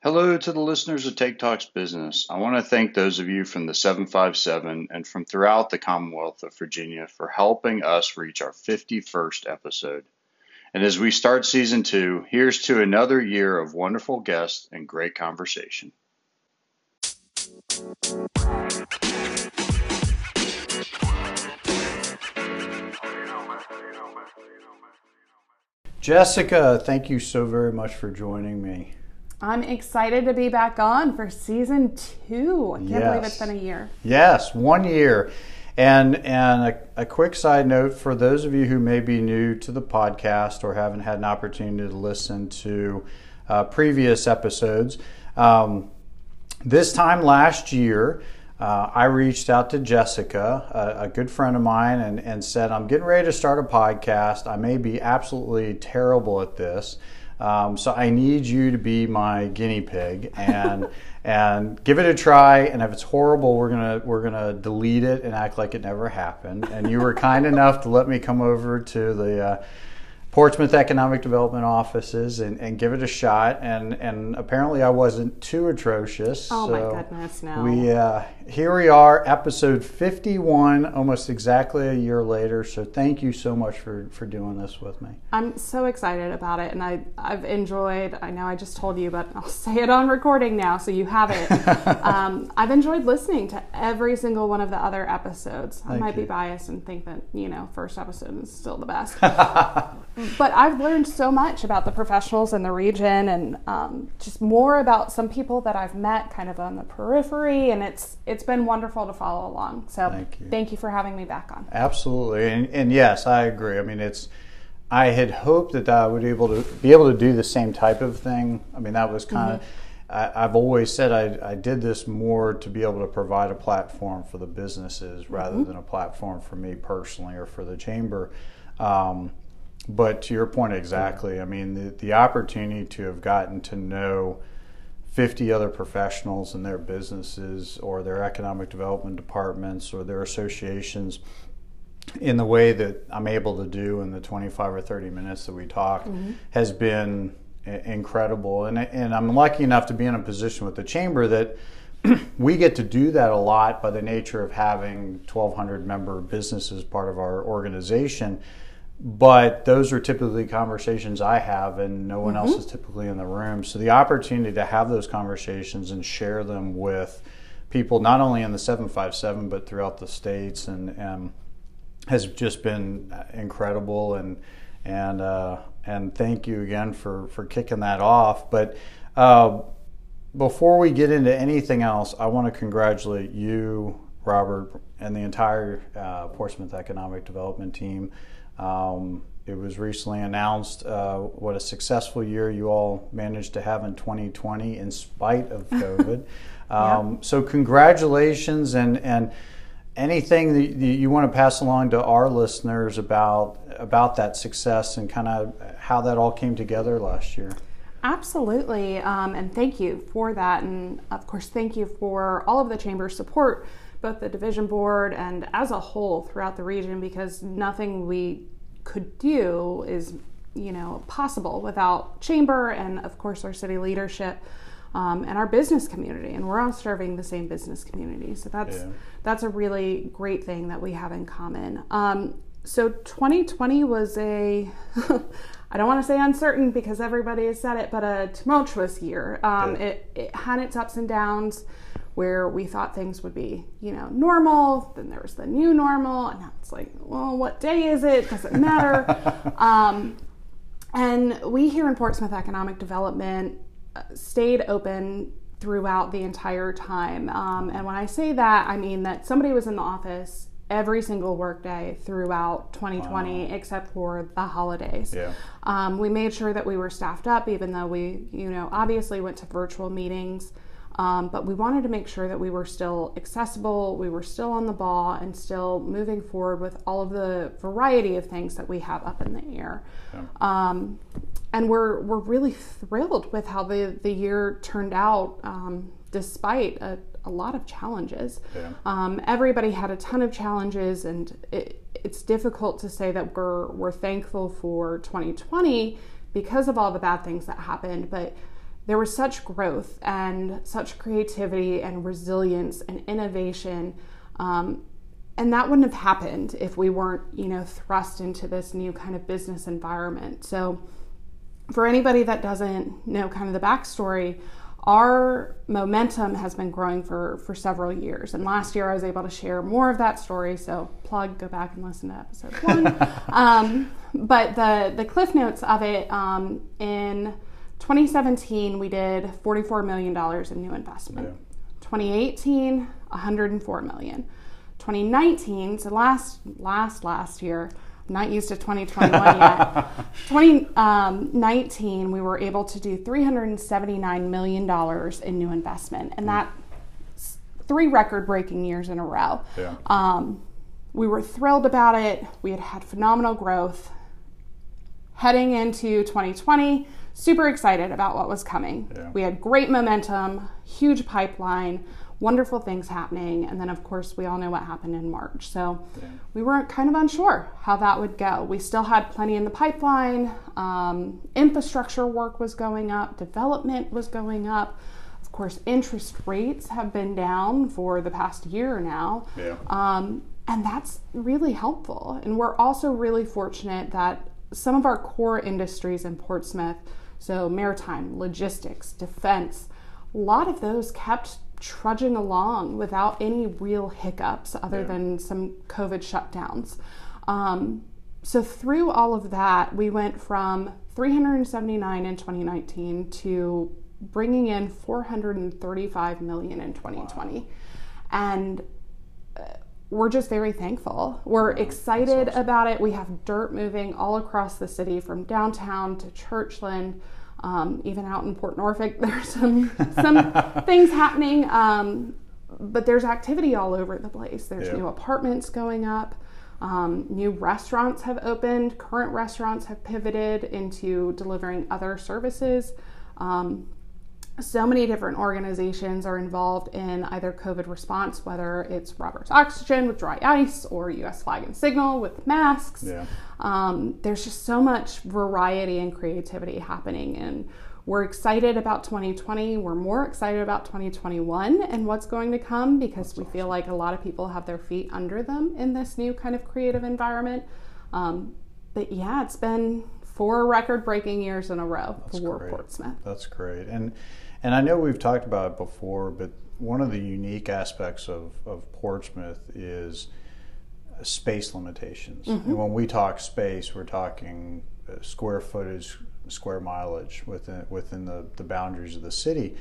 Hello to the listeners of Take Talks Business. I want to thank those of you from the 757 and from throughout the Commonwealth of Virginia for helping us reach our 51st episode. And as we start season two, here's to another year of wonderful guests and great conversation. Jessica, thank you so very much for joining me. I'm excited to be back on for season two. I can't yes. believe it's been a year. Yes, one year. And and a, a, quick side note for those of you who may be new to the podcast or haven't had an opportunity to listen to uh, previous episodes, um, this time last year, uh, I reached out to Jessica, a, a, good friend of mine, and, and said, I'm getting ready to start a podcast. I may be absolutely terrible at this. Um, so I need you to be my guinea pig and and give it a try. And if it's horrible, we're gonna we're gonna delete it and act like it never happened. And you were kind enough to let me come over to the. Uh, Portsmouth Economic Development offices and, and give it a shot. And, and apparently I wasn't too atrocious. Oh so my goodness, no. We, uh, here we are, episode 51, almost exactly a year later. So thank you so much for, for doing this with me. I'm so excited about it. And I, I've enjoyed, I know I just told you, but I'll say it on recording now so you have it. um, I've enjoyed listening to every single one of the other episodes. I might you. be biased and think that, you know, first episode is still the best. but I've learned so much about the professionals in the region and um, just more about some people that I've met kind of on the periphery. And it's it's been wonderful to follow along. So thank you, thank you for having me back on. Absolutely, and, and yes, I agree. I mean, it's I had hoped that I would be able to be able to do the same type of thing. I mean, that was kind of. Mm-hmm. I, have always said I, I, did this more to be able to provide a platform for the businesses rather mm-hmm. than a platform for me personally or for the chamber. Um, but to your point exactly, I mean, the, the opportunity to have gotten to know 50 other professionals in their businesses or their economic development departments or their associations in the way that I'm able to do in the 25 or 30 minutes that we talk mm-hmm. has been incredible. And, and I'm lucky enough to be in a position with the chamber that we get to do that a lot by the nature of having 1,200 member businesses part of our organization but those are typically conversations I have, and no one mm-hmm. else is typically in the room. So the opportunity to have those conversations and share them with people, not only in the 757, but throughout the states, and, and has just been incredible. And and uh, and thank you again for for kicking that off. But uh, before we get into anything else, I want to congratulate you, Robert, and the entire uh, Portsmouth Economic Development team. Um, it was recently announced uh, what a successful year you all managed to have in 2020 in spite of COVID. um, yeah. So, congratulations and, and anything that you want to pass along to our listeners about about that success and kind of how that all came together last year. Absolutely, um, and thank you for that, and of course, thank you for all of the chamber's support both the division board and as a whole throughout the region because nothing we could do is you know possible without chamber and of course our city leadership um, and our business community and we're all serving the same business community so that's yeah. that's a really great thing that we have in common um, so 2020 was a I don't want to say uncertain because everybody has said it, but a tumultuous year. Um, yeah. it, it had its ups and downs where we thought things would be, you know, normal. Then there was the new normal, and now it's like, well, what day is it? Does it matter? um, and we here in Portsmouth Economic Development uh, stayed open throughout the entire time. Um, and when I say that, I mean that somebody was in the office every single workday throughout 2020 wow. except for the holidays. Yeah. Um, we made sure that we were staffed up, even though we, you know, obviously went to virtual meetings. Um, but we wanted to make sure that we were still accessible, we were still on the ball, and still moving forward with all of the variety of things that we have up in the air. Yeah. Um, and we're we're really thrilled with how the the year turned out, um, despite a, a lot of challenges. Yeah. Um, everybody had a ton of challenges, and it, it's difficult to say that we're we're thankful for 2020 because of all the bad things that happened, but there was such growth and such creativity and resilience and innovation. Um, and that wouldn't have happened if we weren't, you know, thrust into this new kind of business environment. So, for anybody that doesn't know kind of the backstory, our momentum has been growing for for several years and last year i was able to share more of that story so plug go back and listen to episode one um, but the the cliff notes of it um, in 2017 we did 44 million dollars in new investment. Yeah. 2018 104 million. 2019 so last last last year I'm not used to 2021 yet. 2019 we were able to do 379 million dollars in new investment and that three record breaking years in a row. Yeah. um, we were thrilled about it. We had had phenomenal growth. Heading into 2020 super excited about what was coming Yeah. we had great momentum huge pipeline wonderful things happening and then of course we all know what happened in march so Yeah. we weren't kind of unsure how that would go we still had plenty in the pipeline um, infrastructure work was going up development was going up of course interest rates have been down for the past year now Yeah. um, and that's really helpful. And we're also really fortunate that some of our core industries in Portsmouth, so maritime, logistics, defense, a lot of those kept trudging along without any real hiccups other Yeah. than some COVID shutdowns. Um, so through all of that, we went from 379 in 2019 to bringing in 435 million in 2020. And we're just very thankful. We're excited about it. We have dirt moving all across the city from downtown to Churchland, um, even out in Port Norfolk. There's some some things happening, um, but there's activity all over the place. There's Yeah. new apartments going up. Um, new restaurants have opened. Current restaurants have pivoted into delivering other services. Um, so many different organizations are involved in either COVID response, whether it's Roberts Oxygen with dry ice or US Flag and Signal with masks. Yeah. Um, there's just so much variety and creativity happening, and we're excited about 2020. We're more excited about 2021 and what's going to come because we feel like a lot of people have their feet under them in this new kind of creative environment. Um, but yeah, it's been four record-breaking years in a row for great. Portsmouth. That's great. And and I know we've talked about it before, but one of the unique aspects of, of Portsmouth is space limitations. And when we talk space, we're talking uh, square footage, square mileage within within the, the boundaries of the city.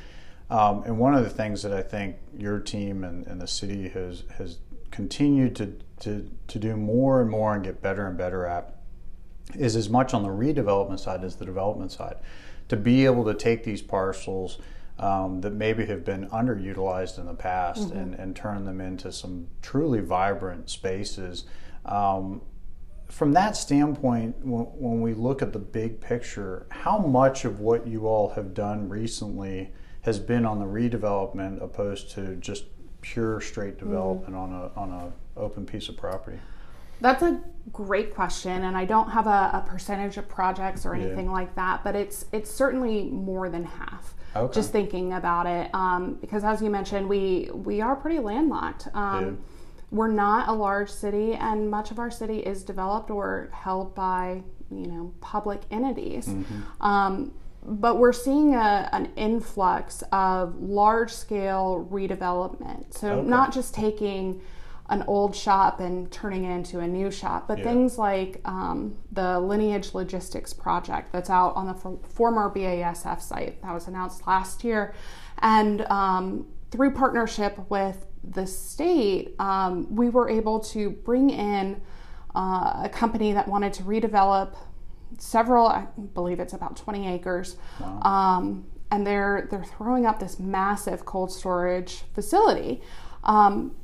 Um, and one of the things that I think your team and, and the city has has continued to, to, to do more and more and get better and better at is as much on the redevelopment side as the development side. To be able to take these parcels um, that maybe have been underutilized in the past and, and turn them into some truly vibrant spaces. Um, from that standpoint, when, when we look at the big picture, how much of what you all have done recently has been on the redevelopment opposed to just pure straight development on a on a open piece of property? That's a great question, and I don't have a, a percentage of projects or Yeah. anything like that, but it's it's certainly more than half. Okay. Just thinking about it, um, because as you mentioned, we we are pretty landlocked. Um, Yeah. We're not a large city, and much of our city is developed or held by you know public entities. Mm-hmm. Um, but we're seeing a, an influx of large scale redevelopment. So Okay. not just taking an old shop and turning it into a new shop, but Yeah. things like um, the Lineage Logistics project that's out on the for- former BASF site that was announced last year. And um, through partnership with the state, um, we were able to bring in uh, a company that wanted to redevelop several, I believe it's about 20 acres. Um, and they're they're throwing up this massive cold storage facility. Um,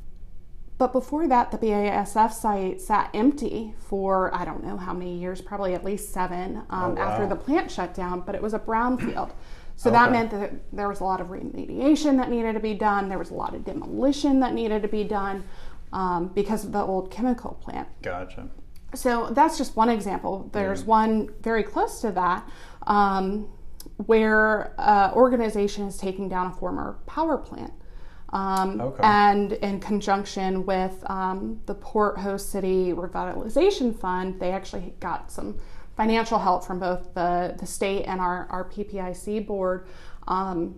but before that, the BASF site sat empty for I don't know how many years, probably at least seven um, Oh, wow. after the plant shut down. But it was a brownfield, So that meant that there was a lot of remediation that needed to be done. There was a lot of demolition that needed to be done um, because of the old chemical plant. Gotcha. So that's just one example. There's one very close to that um, where uh, organization is taking down a former power plant. Um, Okay. And in conjunction with um, the Port Host City Revitalization Fund, they actually got some financial help from both the, the state and our, our PPIC board um,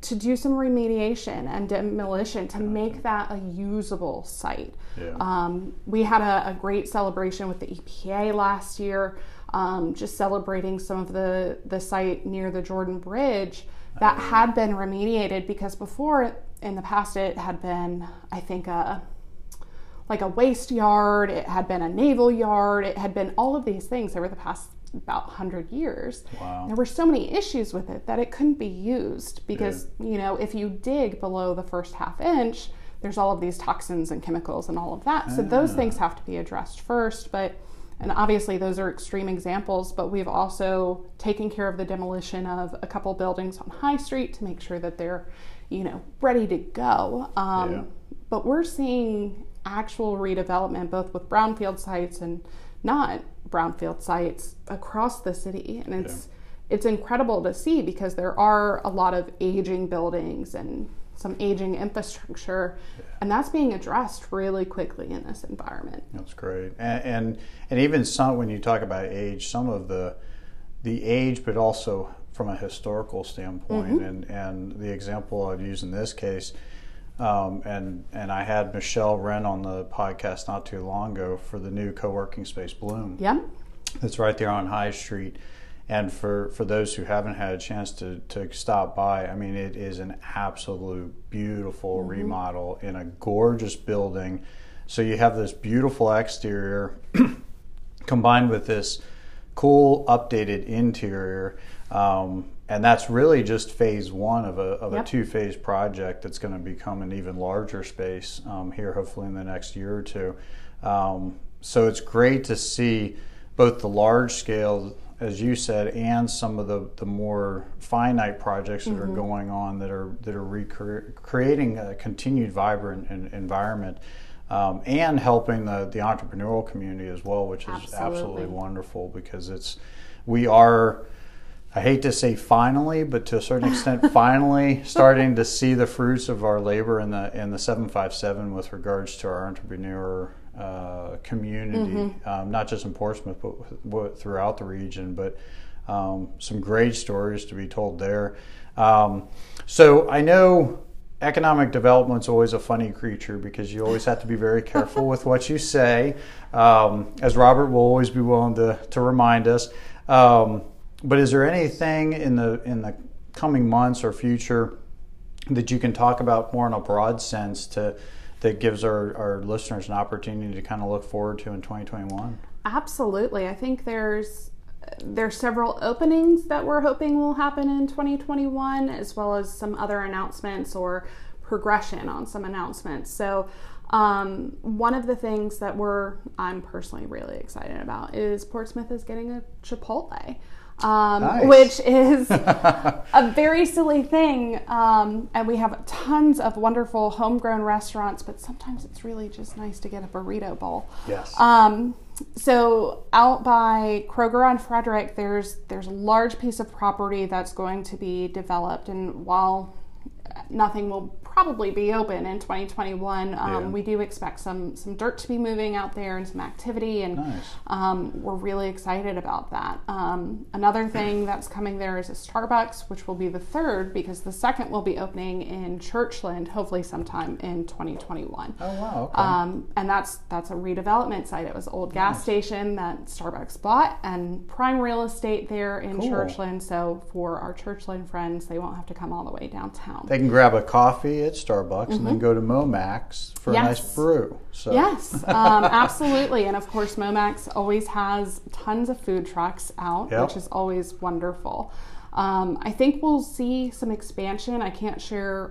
to do some remediation and demolition to make that a usable site. Yeah. Um, we had a, a great celebration with the EPA last year, um, just celebrating some of the, the site near the Jordan Bridge that had been remediated because before in the past it had been, I think, a like a waste yard, it had been a naval yard, it had been all of these things over the past about 100 years. Wow. There were so many issues with it that it couldn't be used because, you know, if you dig below the first half inch, there's all of these toxins and chemicals and all of that. So those ah. things have to be addressed first, but and obviously those are extreme examples, but we've also taken care of the demolition of a couple buildings on High Street to make sure that they're, you know, ready to go. Um, Yeah. But we're seeing actual redevelopment both with brownfield sites and not brownfield sites across the city, and it's it's incredible to see because there are a lot of aging buildings and some aging infrastructure, and that's being addressed really quickly in this environment. That's great, and, and and even some when you talk about age, some of the the age, but also from a historical standpoint, and and the example I'd use in this case, um, and and I had Michelle Wren on the podcast not too long ago for the new co-working space Bloom. Yep. That's right there on High Street. And for, for those who haven't had a chance to, to stop by, I mean, it is an absolute beautiful remodel in a gorgeous building. So you have this beautiful exterior combined with this cool updated interior. Um, and that's really just phase one of a, of Yep. a two phase project that's going to become an even larger space um, here, hopefully, in the next year or two. Um, so it's great to see both the large scale, as you said, and some of the, the more finite projects that are going on that are that are recre- creating a continued vibrant environment. Um, and helping the, the entrepreneurial community as well, which is Absolutely. absolutely wonderful because it's we are I hate to say finally, but to a certain extent, finally starting to see the fruits of our labor in the in the seven five seven with regards to our entrepreneur uh, community, um, not just in Portsmouth, but with- throughout the region. But um, some great stories to be told there. Um, so I know economic development's always a funny creature because you always have to be very careful with what you say, um, as Robert will always be willing to, to remind us. Um, but is there anything in the in the coming months or future that you can talk about more in a broad sense to that gives our, our listeners an opportunity to kind of look forward to in 2021? Absolutely. I think there's there's several openings that we're hoping will happen in 2021 as well as some other announcements or progression on some announcements. So um, one of the things that we're I'm personally really excited about is Portsmouth is getting a Chipotle. Um, Nice. which is a very silly thing. Um, and we have tons of wonderful homegrown restaurants, but sometimes it's really just nice to get a burrito bowl. Yes. Um, so out by Kroger on Frederick, there's there's a large piece of property that's going to be developed, and while nothing will probably be open in 2021, um, Yeah. we do expect some some dirt to be moving out there and some activity, and Nice. um, we're really excited about that. Um, another thing that's coming there is a Starbucks, which will be the third because the second will be opening in Churchland, hopefully sometime in 2021. Oh wow. Okay. Um, and that's that's a redevelopment site. It was an old gas station that Starbucks bought, and prime real estate there in Cool. Churchland. So for our Churchland friends, they won't have to come all the way downtown. they can grab a coffee at Starbucks and then go to MoMac's for a nice brew. So Yes, um, absolutely. And of course, MoMac's always has tons of food trucks out, Yep. which is always wonderful. Um, I think we'll see some expansion. I can't share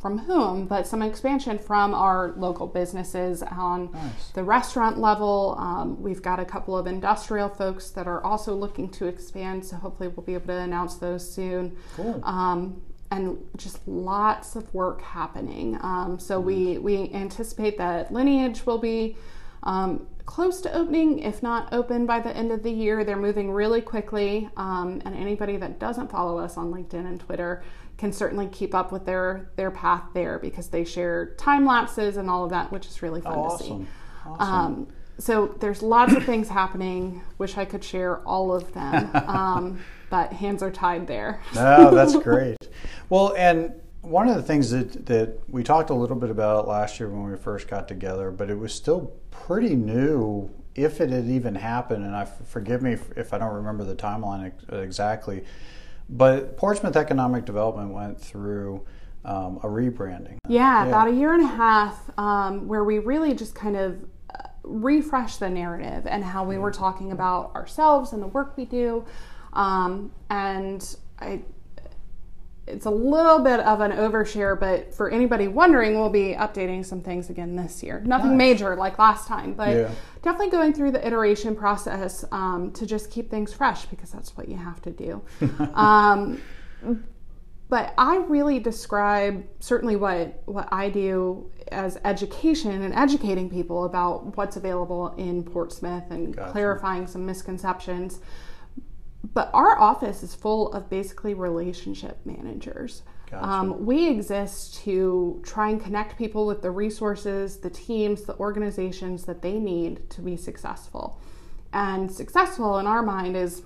from whom, but some expansion from our local businesses on Nice. the restaurant level. Um, we've got a couple of industrial folks that are also looking to expand, so hopefully we'll be able to announce those soon. Cool. Um, and just lots of work happening. Um, so we we anticipate that Lineage will be um, close to opening, if not open by the end of the year. They're moving really quickly, um, and anybody that doesn't follow us on LinkedIn and Twitter can certainly keep up with their their path there because they share time lapses and all of that, which is really fun Oh, to see. awesome. Awesome. Um, so there's lots of things happening. Wish I could share all of them, um, but hands are tied there. no, that's great. Well, and one of the things that, that we talked a little bit about last year when we first got together, but it was still pretty new, if it had even happened. And I forgive me if, I don't remember the timeline exactly, but Portsmouth Economic Development went through um, a rebranding. Yeah, about a year and a half, um, where we really just kind of uh, refreshed the narrative and how we were talking about ourselves and the work we do. Um, and I, it's a little bit of an overshare, but for anybody wondering, we'll be updating some things again this year. Nothing Nice. major like last time, but Yeah. definitely going through the iteration process um, to just keep things fresh because that's what you have to do. um, but I really describe certainly what what I do as education and educating people about what's available in Portsmouth and Gotcha. clarifying some misconceptions. But our office is full of basically relationship managers. Gotcha. Um, we exist to try and connect people with the resources, the teams, the organizations that they need to be successful. And successful in our mind is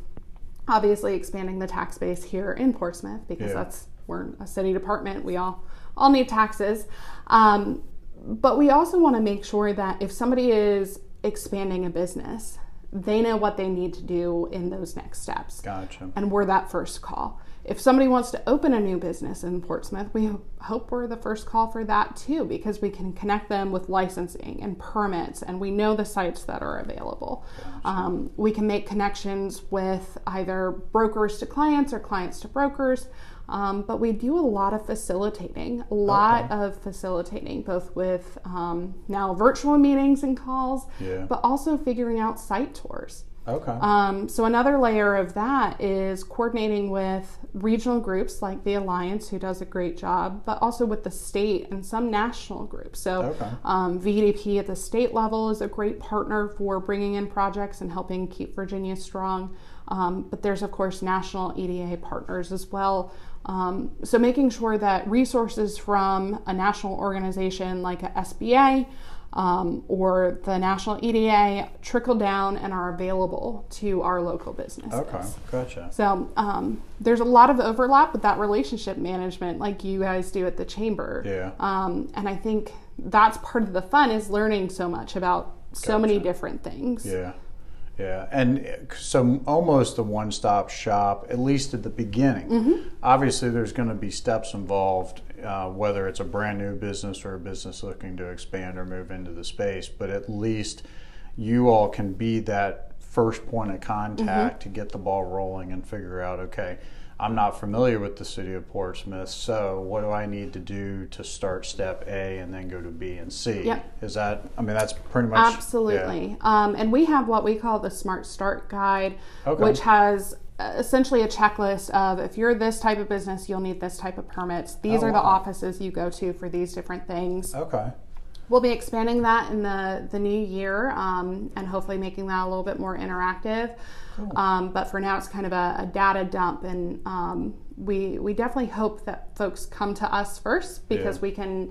obviously expanding the tax base here in Portsmouth because Yeah. that's we're a city department. We all all need taxes, um, but we also want to make sure that if somebody is expanding a business, they know what they need to do in those next steps Gotcha. and we're that first call. If somebody wants to open a new business in Portsmouth, we hope we're the first call for that too because we can connect them with licensing and permits and we know the sites that are available. Um, we can make connections with either brokers to clients or clients to brokers. Um, but we do a lot of facilitating, a lot of facilitating, both with um, now virtual meetings and calls, Yeah. but also figuring out site tours. Okay. Um, so another layer of that is coordinating with regional groups like the Alliance, who does a great job, but also with the state and some national groups. So Okay. um, VEDP at the state level is a great partner for bringing in projects and helping keep Virginia strong. Um, but there's of course national EDA partners as well. Um, so making sure that resources from a national organization like a SBA um, or the national EDA trickle down and are available to our local businesses. okay. Gotcha. So um, there's a lot of overlap with that relationship management, like you guys do at the chamber. Yeah. Um, and I think that's part of the fun is learning so much about so many different things. Yeah, yeah, and so almost a one-stop shop, at least at the beginning. Mm-hmm. Obviously, there's going to be steps involved, uh, whether it's a brand new business or a business looking to expand or move into the space. But at least you all can be that first point of contact Mm-hmm. to get the ball rolling and figure out, okay. I'm not familiar with the city of Portsmouth, so what do I need to do to start step A and then go to B and C? Yep. Is that, I mean, that's pretty much. yeah. Absolutely. Um, and we have what we call the Smart Start Guide, Okay. which has uh, essentially a checklist of if you're this type of business, you'll need this type of permits. These Oh, are the offices you go to for these different things. Okay. We'll be expanding that in the, the new year um, and hopefully making that a little bit more interactive. Um, but for now, it's kind of a, a data dump, and um, we we definitely hope that folks come to us first because Yeah. we can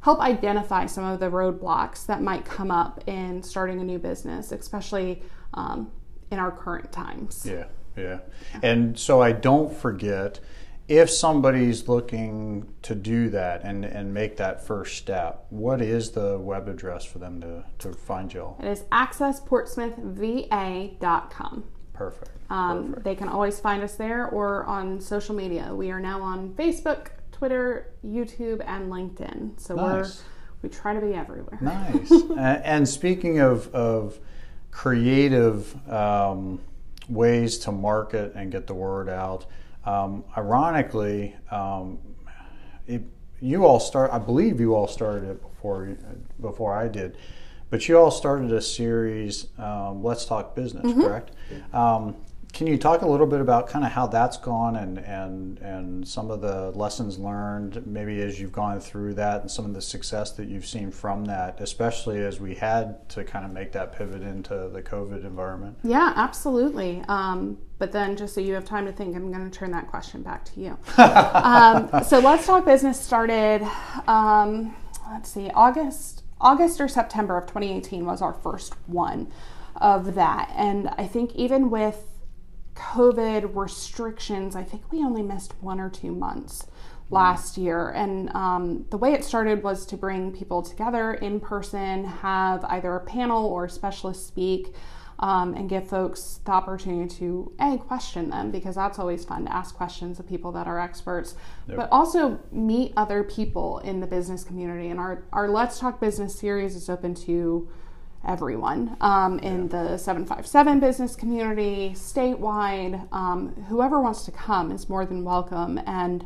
help identify some of the roadblocks that might come up in starting a new business, especially um, in our current times. Yeah, yeah. And so I don't forget if somebody's looking to do that and, and make that first step, what is the web address for them to, to find y'all? It is accessportsmouthva.com. Perfect. Um, Perfect. they can always find us there or on social media. We are now on Facebook, Twitter, YouTube, and LinkedIn. So Nice. we're we try to be everywhere. Nice. And speaking of, of creative um, ways to market and get the word out, um, ironically, um, it, you all start. I believe you all started it before before I did, but you all started a series. Um, Let's talk business, mm-hmm. correct? Can you talk a little bit about kind of how that's gone and and and some of the lessons learned maybe as you've gone through that and some of the success that you've seen from that especially as we had to kind of make that pivot into the covid environment? Yeah absolutely. Um, but then just so you have time to think i'm going to turn that question back to you. Um, so let's talk business started um, let's see august august or september of 2018 was our first one of that. And i think even with COVID restrictions, I think we only missed one or two months last year. And um, the way it started was to bring people together in person, have either a panel or a specialist speak. Um, and give folks the opportunity to a question them because that's always fun to ask questions of people that are experts, yep. but also meet other people in the business community. And our our Let's Talk Business series is open to everyone um, in yeah. the 757 business community, statewide. Um, whoever wants to come is more than welcome. And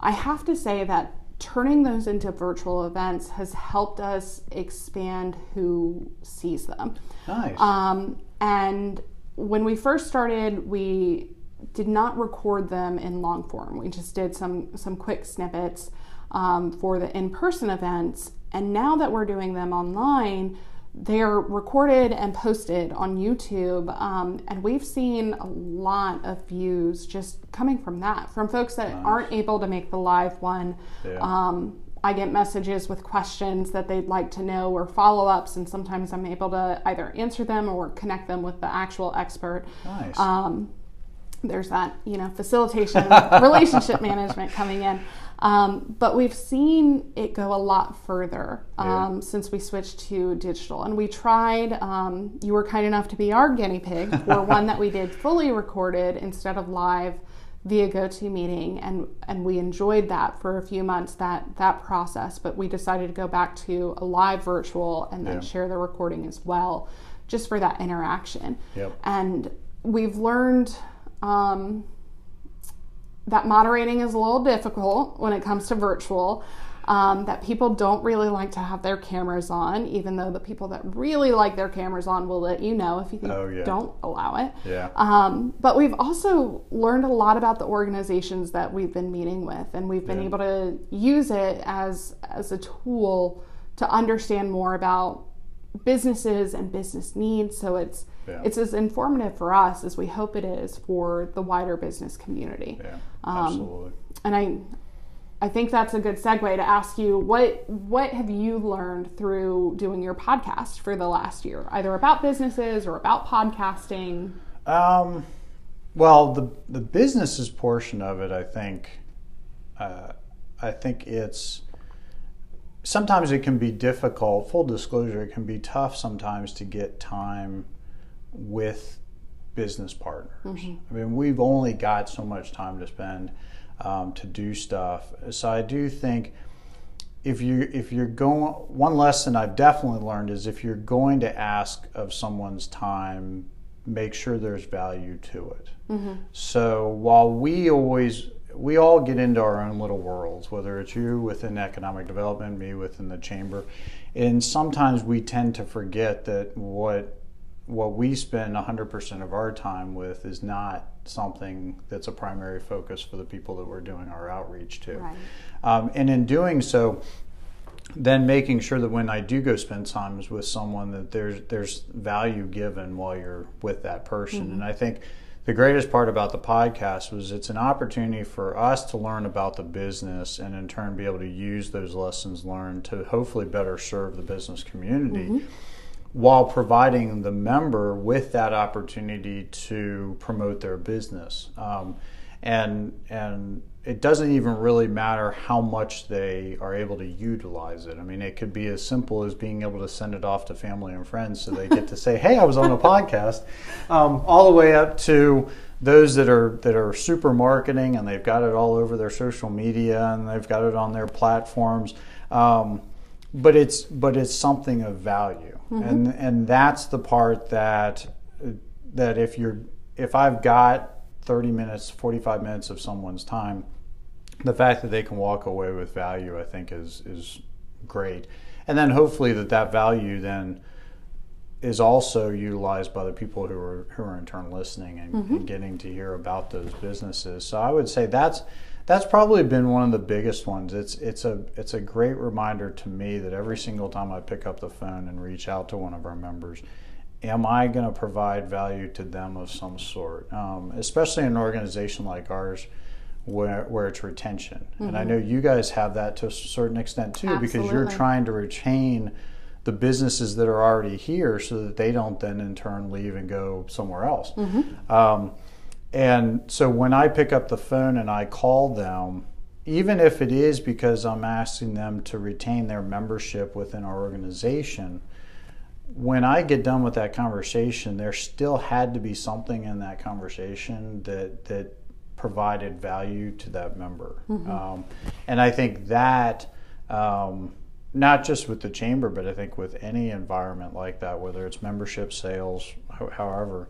I have to say that turning those into virtual events has helped us expand who sees them. Nice. Um, and when we first started, we did not record them in long form. We just did some some quick snippets um, for the in-person events. And now that we're doing them online, they're recorded and posted on YouTube, um, and we've seen a lot of views just coming from that, from folks that nice. aren't able to make the live one. Yeah. Um, I get messages with questions that they'd like to know or follow ups, and sometimes I'm able to either answer them or connect them with the actual expert. Nice. Um, there's that, you know, facilitation, relationship management coming in. Um, but we've seen it go a lot further um, yeah. since we switched to digital. And we tried, um, you were kind enough to be our guinea pig for one that we did fully recorded instead of live via GoToMeeting. And, and we enjoyed that for a few months, that, that process. But we decided to go back to a live virtual and then yeah. share the recording as well, just for that interaction. Yep. And we've learned. Um, that moderating is a little difficult when it comes to virtual. Um, that people don't really like to have their cameras on, even though the people that really like their cameras on will let you know if you oh, yeah. don't allow it. Yeah. Um, but we've also learned a lot about the organizations that we've been meeting with, and we've been yeah. able to use it as as a tool to understand more about businesses and business needs. So it's yeah. it's as informative for us as we hope it is for the wider business community. Yeah, um, absolutely. And I, I think that's a good segue to ask you what what have you learned through doing your podcast for the last year, either about businesses or about podcasting. Um, well, the the businesses portion of it, I think, uh, I think it's sometimes it can be difficult. Full disclosure, it can be tough sometimes to get time with business partners. Mm-hmm. I mean, we've only got so much time to spend um, to do stuff. So I do think if you if you're going, one lesson I've definitely learned is if you're going to ask of someone's time, make sure there's value to it. Mm-hmm. So while we always we all get into our own little worlds, whether it's you within economic development, me within the chamber, and sometimes we tend to forget that what what we spend 100% of our time with is not something that's a primary focus for the people that we're doing our outreach to. Right. Um, and in doing so, then making sure that when I do go spend times with someone that there's there's value given while you're with that person. Mm-hmm. And I think the greatest part about the podcast was it's an opportunity for us to learn about the business and in turn be able to use those lessons learned to hopefully better serve the business community. Mm-hmm while providing the member with that opportunity to promote their business. Um, and and it doesn't even really matter how much they are able to utilize it. I mean, it could be as simple as being able to send it off to family and friends so they get to say, "Hey, I was on a podcast," um, all the way up to those that are that are super marketing and they've got it all over their social media and they've got it on their platforms. Um, but it's but it's something of value mm-hmm. and and that's the part that that if you're if I've got 30 minutes, 45 minutes of someone's time, the fact that they can walk away with value, I think, is is great. And then hopefully that that value then is also utilized by the people who are who are in turn listening and, mm-hmm. and, getting to hear about those businesses. So I would say that's that's probably been one of the biggest ones. It's it's a it's a great reminder to me that every single time I pick up the phone and reach out to one of our members, am I going to provide value to them of some sort? Um, especially in an organization like ours. Where, where it's retention. Mm-hmm. And I mm-hmm. know you guys have that to a certain extent too, Absolutely. because you're trying to retain the businesses that are already here so that they don't then in turn leave and go somewhere else. Mm-hmm. Um, and so when I pick up the phone and I call them, even if it is because I'm asking them to retain their membership within our organization, when I get done with that conversation, there still had to be something in that conversation that that provided value to that member, mm-hmm. um, and I think that um, not just with the chamber, but I think with any environment like that, whether it's membership, sales, however,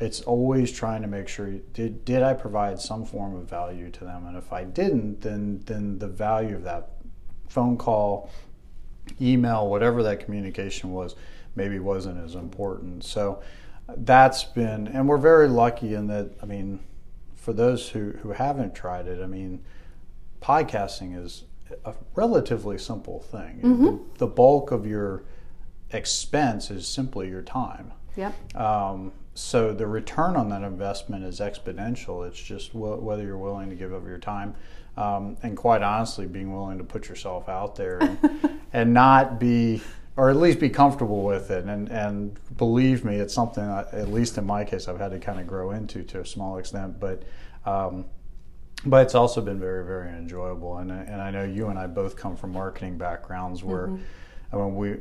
it's always trying to make sure did did I provide some form of value to them, and if I didn't, then then the value of that phone call, email, whatever that communication was, maybe wasn't as important. So that's been, and we're very lucky in that. I mean, for those who who haven't tried it, I mean, podcasting is a relatively simple thing. Mm-hmm. The, the, bulk of your expense is simply your time. Yep. Um, so the return on that investment is exponential. It's just w- whether you're willing to give up your time, um, and quite honestly, being willing to put yourself out there and, and not be, or at least be comfortable with it. And and believe me, it's something at least in my case I've had to kind of grow into to a small extent. But um, but it's also been very very enjoyable and, and I know you and I both come from marketing backgrounds where mm-hmm. I mean we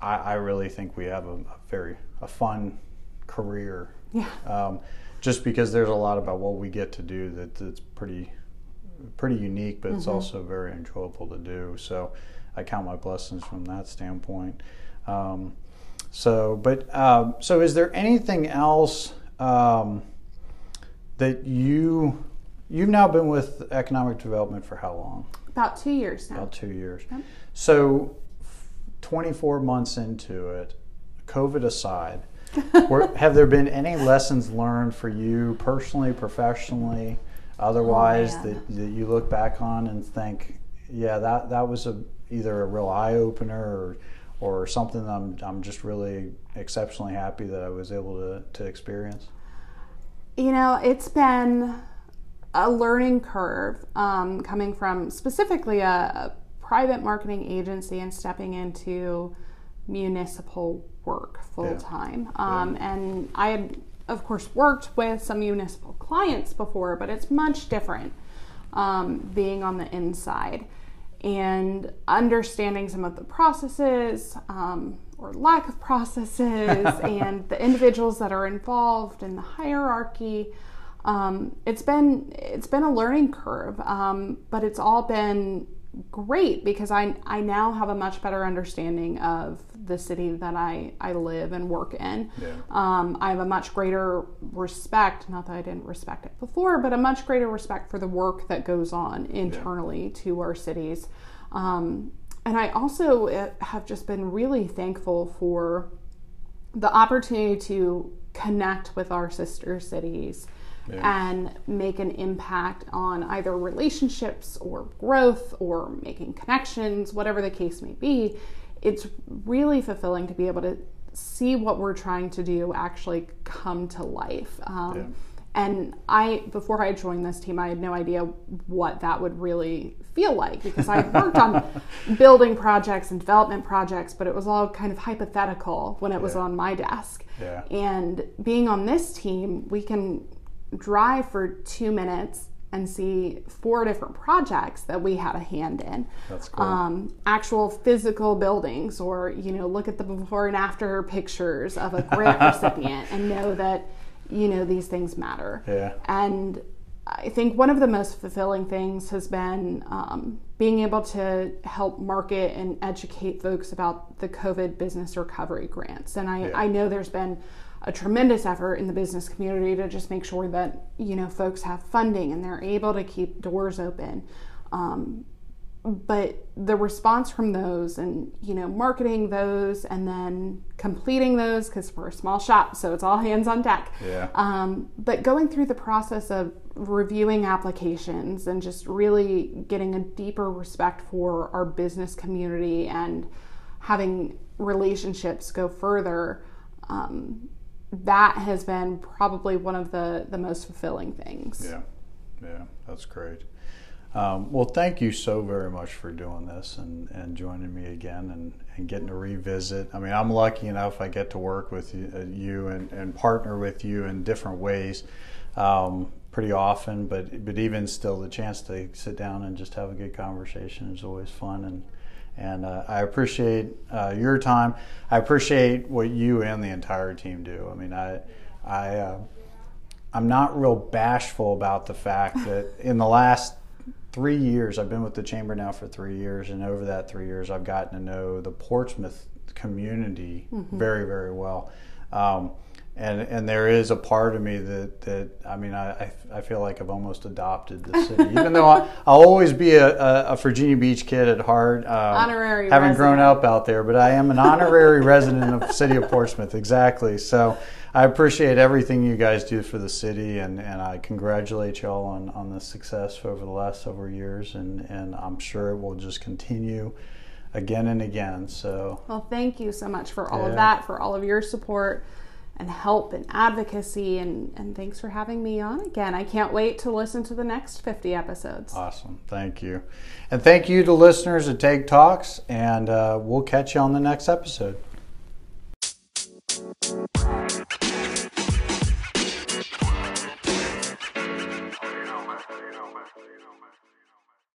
I, I, really think we have a, a, very a fun career yeah um, just because there's a lot about what we get to do that that's pretty pretty unique but mm-hmm. it's also very enjoyable to do so I count my blessings from that standpoint um, so but um, so is there anything else um, that you You've now been with economic development for how long? About two years now. About two years. Yep. So, 24 months into it, COVID aside, were, have there been any lessons learned for you personally, professionally, otherwise oh, that, that you look back on and think, yeah, that, that was a, either a real eye opener or, or something I'm, I'm just really exceptionally happy that I was able to, to experience? You know, it's been a learning curve um, coming from specifically a, a, private marketing agency and stepping into municipal work full time. Yeah. Um, yeah. And I had, of course, worked with some municipal clients before, but it's much different um, being on the inside and understanding some of the processes um, or lack of processes and the individuals that are involved in the hierarchy um, it's been it's been a learning curve, um, but it's all been great because I I now have a much better understanding of the city that I I live and work in. Yeah. Um, I have a much greater respect, not that I didn't respect it before, but a much greater respect for the work that goes on internally yeah. to our cities. Um, and I also uh, have just been really thankful for the opportunity to connect with our sister cities yeah. and make an impact on either relationships or growth or making connections, whatever the case may be, it's really fulfilling to be able to see what we're trying to do actually come to life. Um, yeah. And I, before I joined this team, I had no idea what that would really feel like because I worked on building projects and development projects, but it was all kind of hypothetical when it was on my desk. Yeah. And being on this team, we can drive for two minutes and see four different projects that we had a hand in. That's cool. Um, actual physical buildings, or you know, look at the before and after pictures of a grant recipient and know that you know these things matter. Yeah. And I think one of the most fulfilling things has been um, being able to help market and educate folks about the COVID business recovery grants. And I, yeah. I know there's been a tremendous effort in the business community to just make sure that you know folks have funding and they're able to keep doors open. Um, but the response from those and you know marketing those and then completing those because we're a small shop so it's all hands on deck Yeah. um, but going through the process of reviewing applications and just really getting a deeper respect for our business community and having relationships go further um, that has been probably one of the the most fulfilling things Yeah, yeah, that's great. Um, well, thank you so very much for doing this and, and joining me again and, and getting to revisit. I mean, I'm lucky enough I get to work with you, uh, you and, and partner with you in different ways um, pretty often, but but even still, the chance to sit down and just have a good conversation is always fun and. And uh, I appreciate uh, your time. I appreciate what you and the entire team do. I mean, I, I, uh, I'm not real bashful about the fact that in the last three years, I've been with the chamber now for three years, and over that three years, I've gotten to know the Portsmouth community very, very well. Um, and and there is a part of me that that I mean I, I, feel like I've almost adopted the city, even though I, I'll always be a, a, a Virginia Beach kid at heart. Um, Honorary having grown up out there, but I am an honorary resident of the city of Portsmouth. Exactly. So I appreciate everything you guys do for the city, and, and I congratulate y'all on, on the success over the last several years, and, and I'm sure it will just continue again and again. So Well, thank you so much for all Yeah. of that, for all of your support and help and advocacy. And, and thanks for having me on again. I can't wait to listen to the next 50 episodes. Awesome. Thank you. And thank you to listeners at Take Talks, and uh, we'll catch you on the next episode.